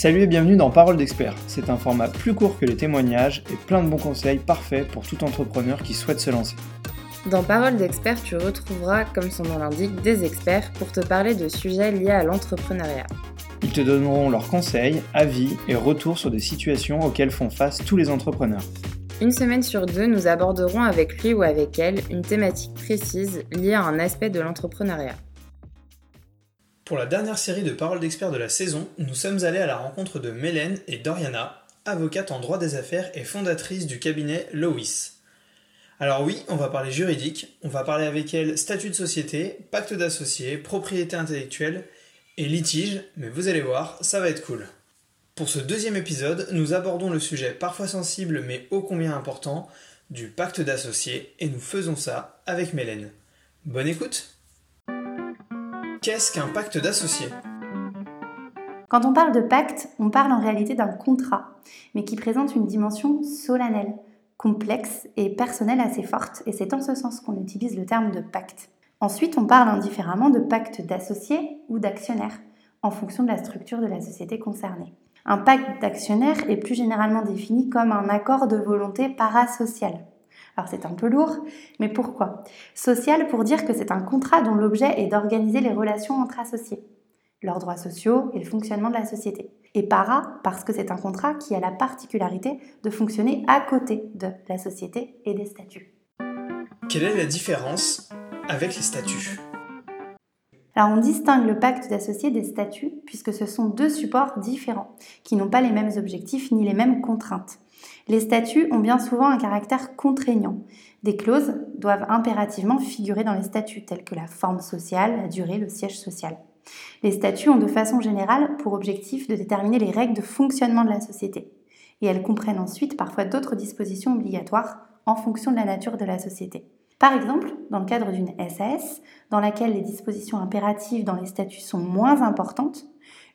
Salut et bienvenue dans Parole d'expert. C'est un format plus court que les témoignages et plein de bons conseils parfaits pour tout entrepreneur qui souhaite se lancer. Dans Parole d'expert, tu retrouveras, comme son nom l'indique, des experts pour te parler de sujets liés à l'entrepreneuriat. Ils te donneront leurs conseils, avis et retours sur des situations auxquelles font face tous les entrepreneurs. Une semaine sur deux, nous aborderons avec lui ou avec elle une thématique précise liée à un aspect de l'entrepreneuriat. Pour la dernière série de Paroles d'experts de la saison, nous sommes allés à la rencontre de Mélène et Doriana, avocates en droit des affaires et fondatrices du cabinet Lois. Alors oui, on va parler juridique, on va parler avec elles statut de société, pacte d'associés, propriété intellectuelle et litige, mais vous allez voir, ça va être cool. Pour ce deuxième épisode, nous abordons le sujet parfois sensible mais ô combien important du pacte d'associés et nous faisons ça avec Mélène. Bonne écoute Qu'est-ce qu'un pacte d'associés? Quand on parle de pacte, on parle en réalité d'un contrat, mais qui présente une dimension solennelle, complexe et personnelle assez forte, et c'est en ce sens qu'on utilise le terme de pacte. Ensuite, on parle indifféremment de pacte d'associés ou d'actionnaires, en fonction de la structure de la société concernée. Un pacte d'actionnaires est plus généralement défini comme un accord de volonté parasocial, alors c'est un peu lourd, mais pourquoi? Social pour dire que c'est un contrat dont l'objet est d'organiser les relations entre associés, leurs droits sociaux et le fonctionnement de la société. Et para parce que c'est un contrat qui a la particularité de fonctionner à côté de la société et des statuts. Quelle est la différence avec les statuts? Alors on distingue le pacte d'associés des statuts puisque ce sont deux supports différents qui n'ont pas les mêmes objectifs ni les mêmes contraintes. Les statuts ont bien souvent un caractère contraignant. Des clauses doivent impérativement figurer dans les statuts, telles que la forme sociale, la durée, le siège social. Les statuts ont de façon générale pour objectif de déterminer les règles de fonctionnement de la société. Et elles comprennent ensuite parfois d'autres dispositions obligatoires en fonction de la nature de la société. Par exemple, dans le cadre d'une SAS, dans laquelle les dispositions impératives dans les statuts sont moins importantes,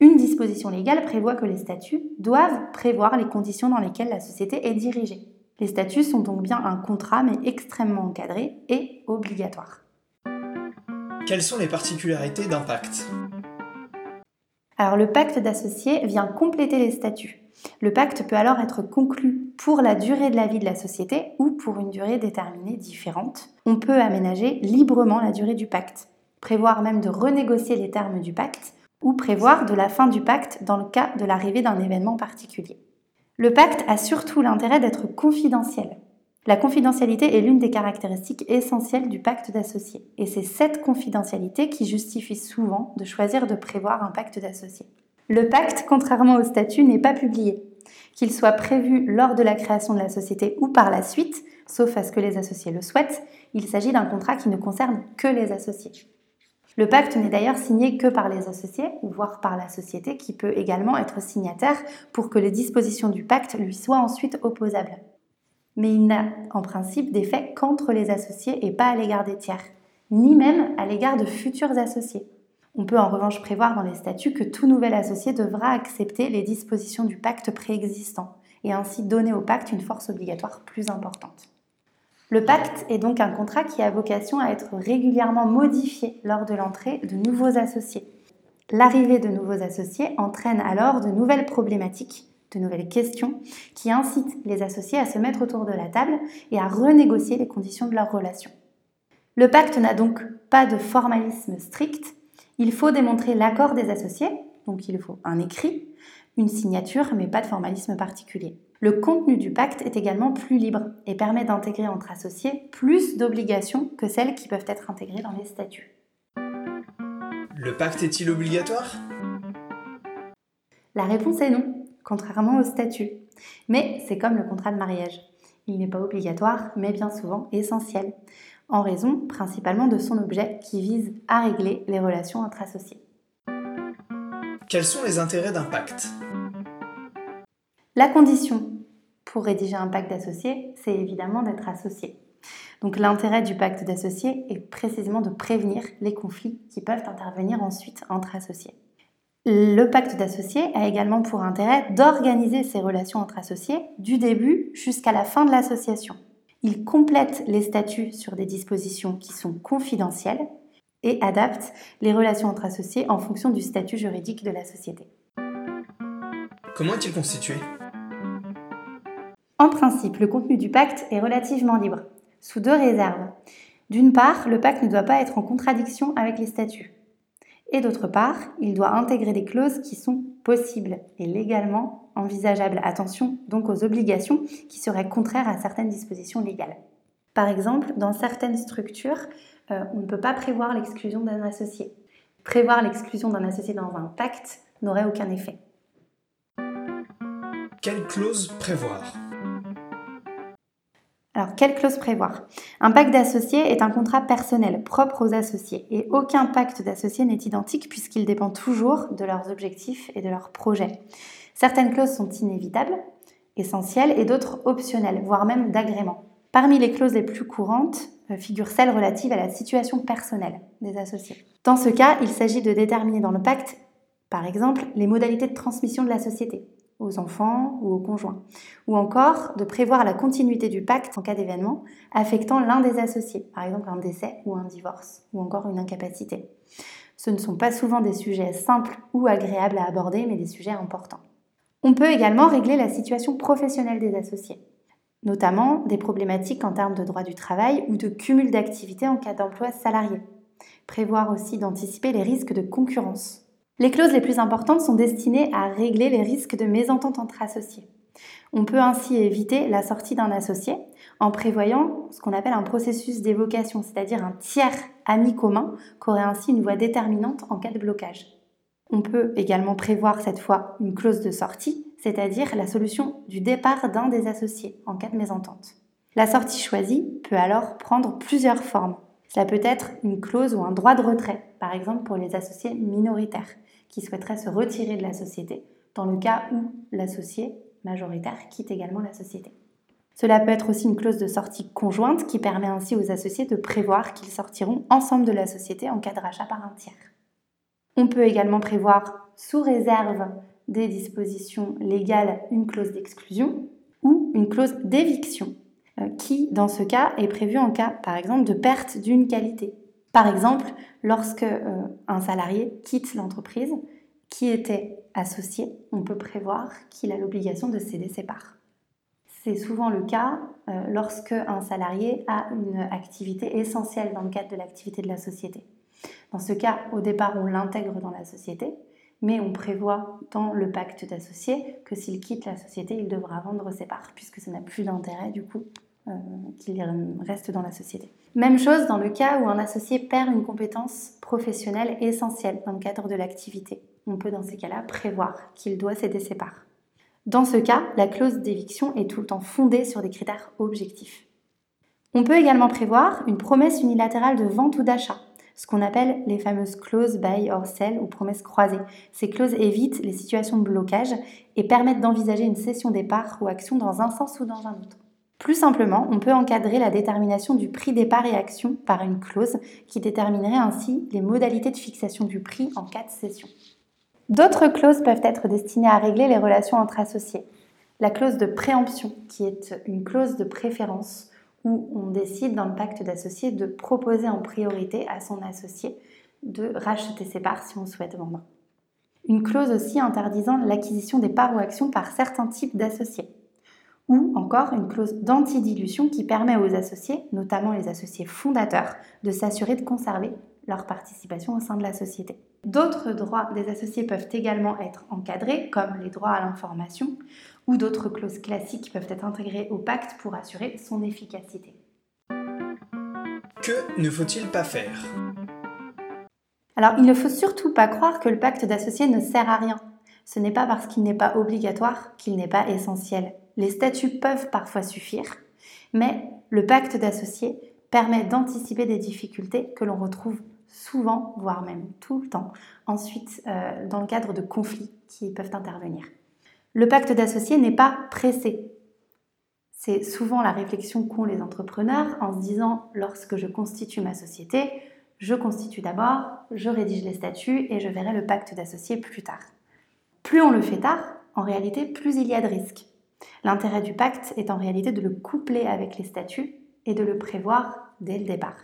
une disposition légale prévoit que les statuts doivent prévoir les conditions dans lesquelles la société est dirigée. Les statuts sont donc bien un contrat, mais extrêmement encadré et obligatoire. Quelles sont les particularités d'un pacte? Alors le pacte d'associés vient compléter les statuts. Le pacte peut alors être conclu pour la durée de la vie de la société ou pour une durée déterminée différente. On peut aménager librement la durée du pacte, prévoir même de renégocier les termes du pacte ou prévoir de la fin du pacte dans le cas de l'arrivée d'un événement particulier. Le pacte a surtout l'intérêt d'être confidentiel. La confidentialité est l'une des caractéristiques essentielles du pacte d'associés, et c'est cette confidentialité qui justifie souvent de choisir de prévoir un pacte d'associés. Le pacte, contrairement au statut, n'est pas publié. Qu'il soit prévu lors de la création de la société ou par la suite, sauf à ce que les associés le souhaitent, il s'agit d'un contrat qui ne concerne que les associés. Le pacte n'est d'ailleurs signé que par les associés, voire par la société, qui peut également être signataire pour que les dispositions du pacte lui soient ensuite opposables. Mais il n'a en principe d'effet qu'entre les associés et pas à l'égard des tiers, ni même à l'égard de futurs associés. On peut en revanche prévoir dans les statuts que tout nouvel associé devra accepter les dispositions du pacte préexistant, et ainsi donner au pacte une force obligatoire plus importante. Le pacte est donc un contrat qui a vocation à être régulièrement modifié lors de l'entrée de nouveaux associés. L'arrivée de nouveaux associés entraîne alors de nouvelles problématiques, de nouvelles questions qui incitent les associés à se mettre autour de la table et à renégocier les conditions de leur relation. Le pacte n'a donc pas de formalisme strict, il faut démontrer l'accord des associés, donc il faut un écrit, une signature, mais pas de formalisme particulier. Le contenu du pacte est également plus libre et permet d'intégrer entre associés plus d'obligations que celles qui peuvent être intégrées dans les statuts. Le pacte est-il obligatoire? La réponse est non, contrairement au statut. Mais c'est comme le contrat de mariage. Il n'est pas obligatoire, mais bien souvent essentiel, en raison principalement de son objet qui vise à régler les relations entre associés. Quels sont les intérêts d'un pacte? La condition pour rédiger un pacte d'associés, c'est évidemment d'être associé. Donc l'intérêt du pacte d'associés est précisément de prévenir les conflits qui peuvent intervenir ensuite entre associés. Le pacte d'associés a également pour intérêt d'organiser ces relations entre associés du début jusqu'à la fin de l'association. Il complète les statuts sur des dispositions qui sont confidentielles et adapte les relations entre associés en fonction du statut juridique de la société. Comment est-il constitué? En principe, le contenu du pacte est relativement libre, sous deux réserves. D'une part, le pacte ne doit pas être en contradiction avec les statuts. Et d'autre part, il doit intégrer des clauses qui sont possibles et légalement envisageables. Attention donc aux obligations qui seraient contraires à certaines dispositions légales. Par exemple, dans certaines structures, euh, on ne peut pas prévoir l'exclusion d'un associé. Prévoir l'exclusion d'un associé dans un pacte n'aurait aucun effet. Quelle clause prévoir? Alors, quelle clause prévoir? Un pacte d'associés est un contrat personnel propre aux associés et aucun pacte d'associés n'est identique puisqu'il dépend toujours de leurs objectifs et de leurs projets. Certaines clauses sont inévitables, essentielles et d'autres optionnelles, voire même d'agrément. Parmi les clauses les plus courantes euh, figurent celles relatives à la situation personnelle des associés. Dans ce cas, il s'agit de déterminer dans le pacte, par exemple, les modalités de transmission de la société, aux enfants ou aux conjoints, ou encore de prévoir la continuité du pacte en cas d'événement affectant l'un des associés, par exemple un décès ou un divorce, ou encore une incapacité. Ce ne sont pas souvent des sujets simples ou agréables à aborder, mais des sujets importants. On peut également régler la situation professionnelle des associés, notamment des problématiques en termes de droit du travail ou de cumul d'activités en cas d'emploi salarié. Prévoir aussi d'anticiper les risques de concurrence les clauses les plus importantes sont destinées à régler les risques de mésentente entre associés. On peut ainsi éviter la sortie d'un associé en prévoyant ce qu'on appelle un processus d'évocation, c'est-à-dire un tiers ami commun qui aurait ainsi une voix déterminante en cas de blocage. On peut également prévoir cette fois une clause de sortie, c'est-à-dire la solution du départ d'un des associés en cas de mésentente. La sortie choisie peut alors prendre plusieurs formes. Cela peut être une clause ou un droit de retrait, par exemple pour les associés minoritaires qui souhaiterait se retirer de la société, dans le cas où l'associé majoritaire quitte également la société. Cela peut être aussi une clause de sortie conjointe qui permet ainsi aux associés de prévoir qu'ils sortiront ensemble de la société en cas de rachat par un tiers. On peut également prévoir, sous réserve des dispositions légales, une clause d'exclusion ou une clause d'éviction, qui, dans ce cas, est prévue en cas, par exemple, de perte d'une qualité, par exemple, lorsque euh, un salarié quitte l'entreprise qui était associé, on peut prévoir qu'il a l'obligation de céder ses parts. C'est souvent le cas euh, lorsque un salarié a une activité essentielle dans le cadre de l'activité de la société. Dans ce cas, au départ, on l'intègre dans la société, mais on prévoit dans le pacte d'associé que s'il quitte la société, il devra vendre ses parts, puisque ça n'a plus d'intérêt du coup euh, qu'il reste dans la société. Même chose dans le cas où un associé perd une compétence professionnelle essentielle dans le cadre de l'activité. On peut dans ces cas-là prévoir qu'il doit céder ses parts. Dans ce cas, la clause d'éviction est tout le temps fondée sur des critères objectifs. On peut également prévoir une promesse unilatérale de vente ou d'achat, ce qu'on appelle les fameuses clauses buy or sell ou promesses croisées. Ces clauses évitent les situations de blocage et permettent d'envisager une cession des parts ou actions dans un sens ou dans un autre. Plus simplement, on peut encadrer la détermination du prix des parts et actions par une clause qui déterminerait ainsi les modalités de fixation du prix en cas de cession. D'autres clauses peuvent être destinées à régler les relations entre associés. La clause de préemption, qui est une clause de préférence où on décide dans le pacte d'associés de proposer en priorité à son associé de racheter ses parts si on souhaite vendre. Une clause aussi interdisant l'acquisition des parts ou actions par certains types d'associés ou encore une clause d'antidilution qui permet aux associés, notamment les associés fondateurs, de s'assurer de conserver leur participation au sein de la société. D'autres droits des associés peuvent également être encadrés, comme les droits à l'information, ou d'autres clauses classiques peuvent être intégrées au pacte pour assurer son efficacité. Que ne faut-il pas faire? Alors, il ne faut surtout pas croire que le pacte d'associés ne sert à rien. Ce n'est pas parce qu'il n'est pas obligatoire qu'il n'est pas essentiel. Les statuts peuvent parfois suffire, mais le pacte d'associés permet d'anticiper des difficultés que l'on retrouve souvent, voire même tout le temps, ensuite euh, dans le cadre de conflits qui peuvent intervenir. Le pacte d'associés n'est pas pressé. C'est souvent la réflexion qu'ont les entrepreneurs en se disant lorsque je constitue ma société, je constitue d'abord, je rédige les statuts et je verrai le pacte d'associés plus tard. Plus on le fait tard, en réalité, plus il y a de risques. L'intérêt du pacte est en réalité de le coupler avec les statuts et de le prévoir dès le départ,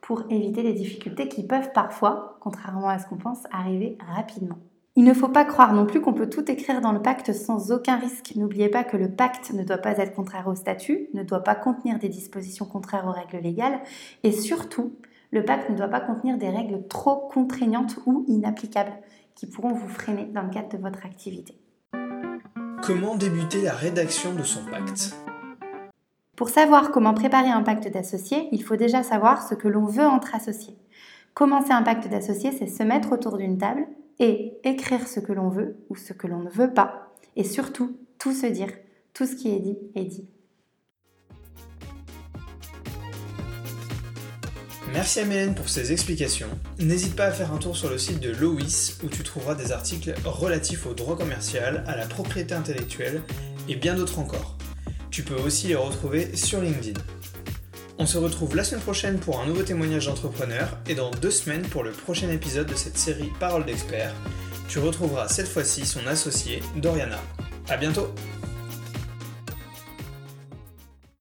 pour éviter les difficultés qui peuvent parfois, contrairement à ce qu'on pense, arriver rapidement. Il ne faut pas croire non plus qu'on peut tout écrire dans le pacte sans aucun risque. N'oubliez pas que le pacte ne doit pas être contraire au statut, ne doit pas contenir des dispositions contraires aux règles légales et surtout, le pacte ne doit pas contenir des règles trop contraignantes ou inapplicables qui pourront vous freiner dans le cadre de votre activité. Comment débuter la rédaction de son pacte Pour savoir comment préparer un pacte d'associés, il faut déjà savoir ce que l'on veut entre associés. Commencer un pacte d'associés, c'est se mettre autour d'une table et écrire ce que l'on veut ou ce que l'on ne veut pas. Et surtout, tout se dire. Tout ce qui est dit est dit. Merci à pour ces explications. N'hésite pas à faire un tour sur le site de Lois où tu trouveras des articles relatifs au droit commercial, à la propriété intellectuelle et bien d'autres encore. Tu peux aussi les retrouver sur LinkedIn. On se retrouve la semaine prochaine pour un nouveau témoignage d'entrepreneur et dans deux semaines pour le prochain épisode de cette série Parole d'experts. Tu retrouveras cette fois-ci son associée, Doriana. A bientôt